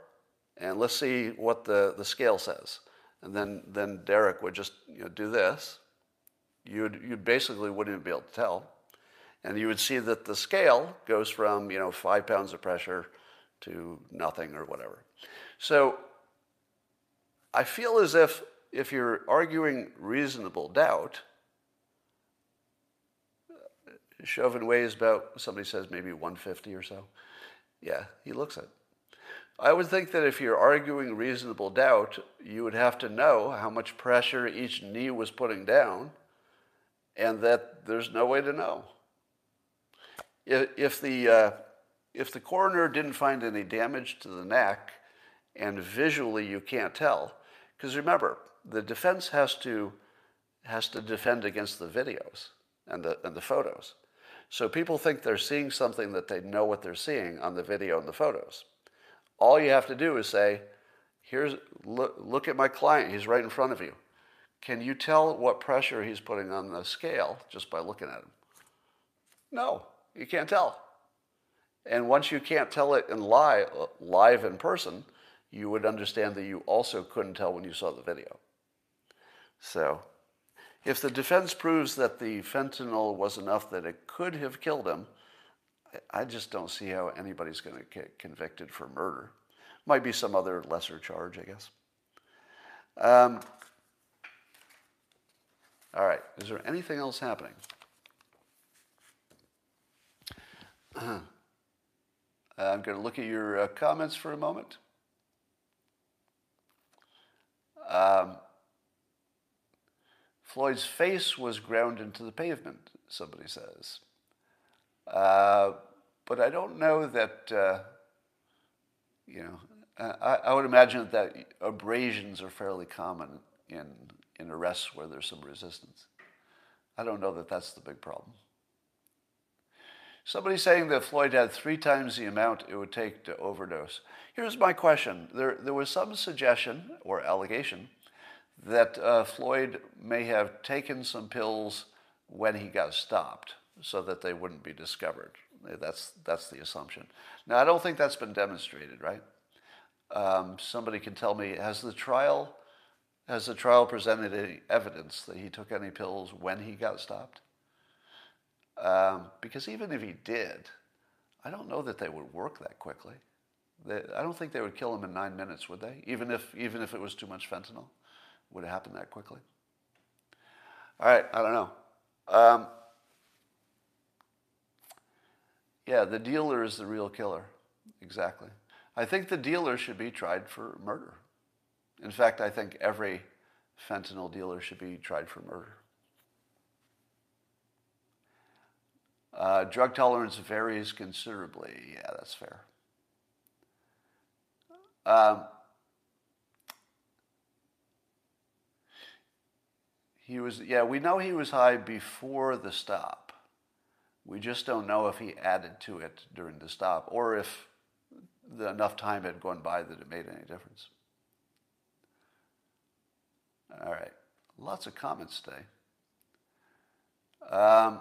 and let's see what the, the scale says. And then, then Derek would just you know, do this. You'd, you basically wouldn't be able to tell. And you would see that the scale goes from you know, five pounds of pressure to nothing or whatever. So I feel as if if you're arguing reasonable doubt, Chauvin weighs about, somebody says maybe 150 or so. Yeah, he looks it. I would think that if you're arguing reasonable doubt, you would have to know how much pressure each knee was putting down, and that there's no way to know. If the, uh, if the coroner didn't find any damage to the neck, and visually you can't tell, because remember, the defense has to has to defend against the videos and the and the photos. So people think they're seeing something that they know what they're seeing on the video and the photos. All you have to do is say, "Here's look, look at my client. He's right in front of you. Can you tell what pressure he's putting on the scale just by looking at him?" No, you can't tell. And once you can't tell it in live, live in person, you would understand that you also couldn't tell when you saw the video. So, if the defense proves that the fentanyl was enough that it could have killed him, I just don't see how anybody's going to get convicted for murder. Might be some other lesser charge, I guess. Um, all right, is there anything else happening? <clears throat> I'm going to look at your uh, comments for a moment. Um, Floyd's face was ground into the pavement, somebody says. Uh, but I don't know that, uh, you know, I, I, would imagine that abrasions are fairly common in, in arrests where there's some resistance. I don't know that that's the big problem. Somebody saying that Floyd had three times the amount it would take to overdose. Here's my question. There, there was some suggestion or allegation that uh, Floyd may have taken some pills when he got stopped so that they wouldn't be discovered. That's, that's the assumption. Now, I don't think that's been demonstrated, right? Um, somebody can tell me, has the trial, has the trial presented any evidence that he took any pills when he got stopped? Um, because even if he did, I don't know that they would work that quickly. They, I don't think they would kill him in nine minutes, would they? Even if, even if it was too much fentanyl, would it happen that quickly? All right, I don't know. Um, yeah, the dealer is the real killer. Exactly. I think the dealer should be tried for murder. In fact, I think every fentanyl dealer should be tried for murder. Uh, drug tolerance varies considerably. Yeah, that's fair. Um, he was, yeah, we know he was high before the stop. We just don't know if he added to it during the stop or if the, enough time had gone by that it made any difference. All right, lots of comments today. Um,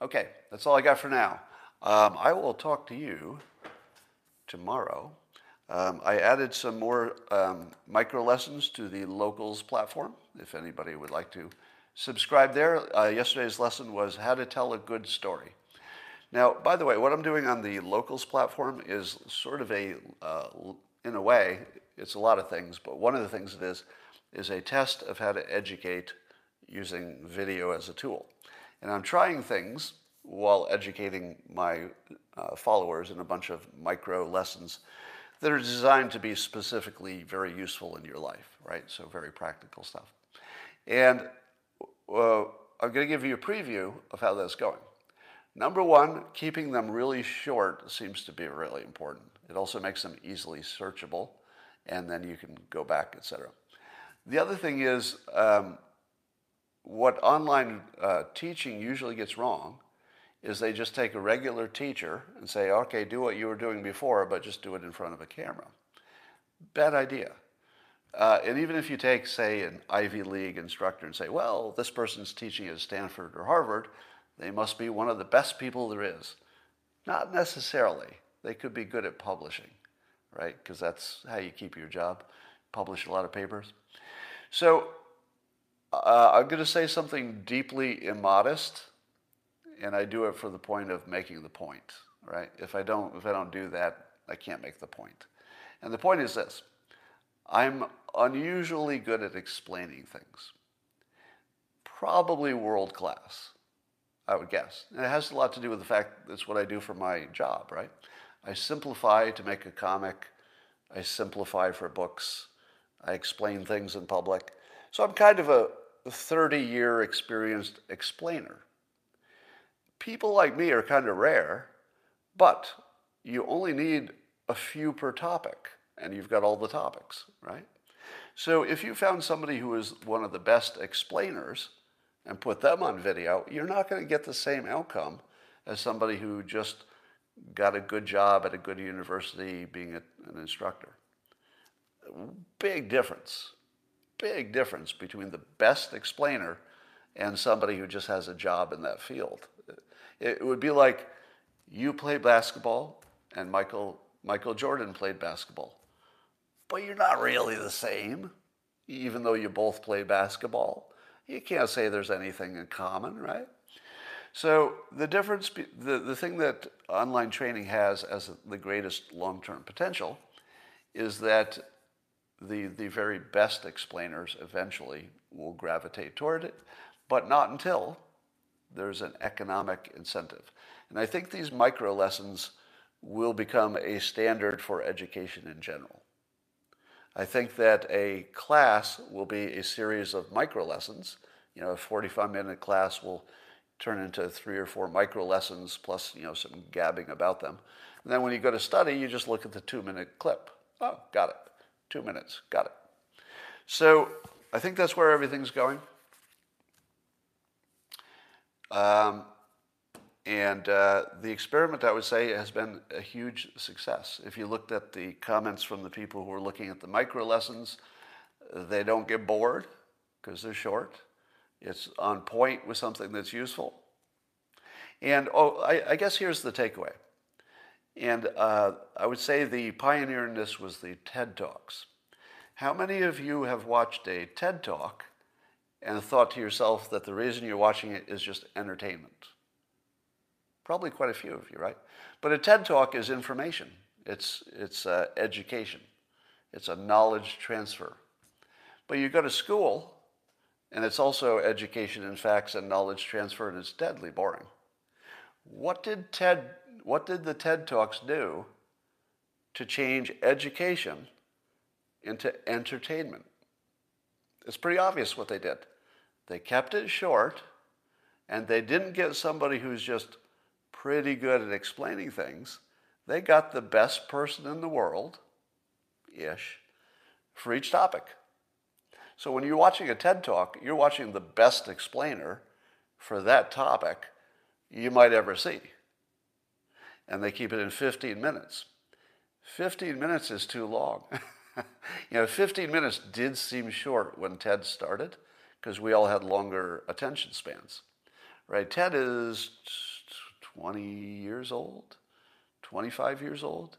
Okay, that's all I got for now. Um, I will talk to you tomorrow. Um, I added some more um, micro lessons to the locals platform if anybody would like to subscribe there. Uh, yesterday's lesson was how to tell a good story. Now, by the way, what I'm doing on the locals platform is sort of a, uh, in a way, it's a lot of things, but one of the things it is, is a test of how to educate using video as a tool. And I'm trying things while educating my uh, followers in a bunch of micro lessons that are designed to be specifically very useful in your life, right? So, very practical stuff. And uh, I'm going to give you a preview of how that's going. Number one, keeping them really short seems to be really important. It also makes them easily searchable, and then you can go back, etc. The other thing is um, what online uh, teaching usually gets wrong is they just take a regular teacher and say, okay, do what you were doing before, but just do it in front of a camera. Bad idea. Uh, and even if you take, say, an Ivy League instructor and say, well, this person's teaching at Stanford or Harvard, they must be one of the best people there is. Not necessarily. They could be good at publishing, right? Because that's how you keep your job, publish a lot of papers. So uh, I'm going to say something deeply immodest, and I do it for the point of making the point. Right? If I don't, if I don't do that, I can't make the point. And the point is this: I'm unusually good at explaining things. Probably world class, I would guess. And it has a lot to do with the fact that's what I do for my job, right? I simplify to make a comic. I simplify for books. I explain things in public. So I'm kind of a 30 year experienced explainer. People like me are kind of rare, but you only need a few per topic. and you've got all the topics, right? So if you found somebody who is one of the best explainers and put them on video, you're not going to get the same outcome as somebody who just got a good job at a good university being a, an instructor. Big difference. Big difference between the best explainer and somebody who just has a job in that field. It would be like you play basketball and Michael, Michael Jordan played basketball. But you're not really the same, even though you both play basketball. You can't say there's anything in common, right? So the difference, the, the thing that online training has as the greatest long-term potential is that the, the very best explainers eventually will gravitate toward it, but not until there's an economic incentive. And I think these micro lessons will become a standard for education in general. I think that a class will be a series of micro lessons. You know, a 45 minute class will turn into three or four micro lessons plus, you know, some gabbing about them. And then when you go to study, you just look at the two minute clip. Oh, got it. Two minutes, got it. So I think that's where everything's going. Um, and uh, the experiment, I would say, has been a huge success. If you looked at the comments from the people who are looking at the micro lessons, they don't get bored because they're short. It's on point with something that's useful. And oh, I, I guess here's the takeaway. And uh, I would say the pioneer in this was the TED Talks. How many of you have watched a TED Talk and thought to yourself that the reason you're watching it is just entertainment? Probably quite a few of you, right? But a TED Talk is information. It's, it's uh, education. It's a knowledge transfer. But you go to school, and it's also education and facts and knowledge transfer, and it's deadly boring. What did TED, what did the TED Talks do to change education into entertainment? It's pretty obvious what they did. They kept it short, and they didn't get somebody who's just pretty good at explaining things. They got the best person in the world, ish, for each topic. So when you're watching a TED Talk, you're watching the best explainer for that topic you might ever see. And they keep it in 15 minutes. 15 minutes is too long. <laughs> you know, 15 minutes did seem short when TED started because we all had longer attention spans. Right? TED is 20 years old, 25 years old.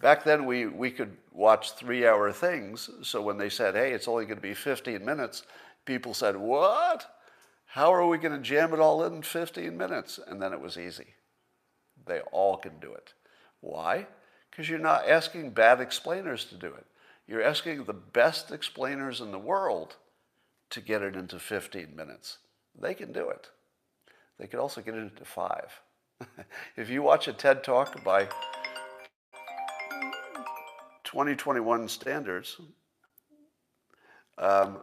Back then, we, we could watch three hour things. So when they said, hey, it's only going to be 15 minutes, people said, what? How are we going to jam it all in 15 minutes? And then it was easy. They all can do it. Why? Because you're not asking bad explainers to do it. You're asking the best explainers in the world to get it into 15 minutes. They can do it. They could also get it into five. <laughs> if you watch a TED Talk by 2021 standards, um,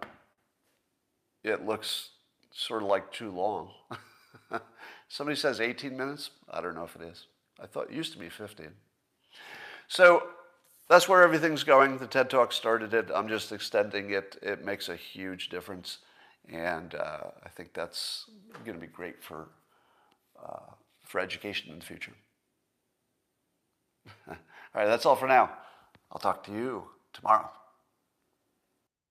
it looks sort of like too long. <laughs> Somebody says 18 minutes. I don't know if it is. I thought it used to be 15. So that's where everything's going. The TED Talk started it. I'm just extending it. It makes a huge difference. And uh, I think that's going to be great for uh, for education in the future. <laughs> all right, that's all for now. I'll talk to you tomorrow.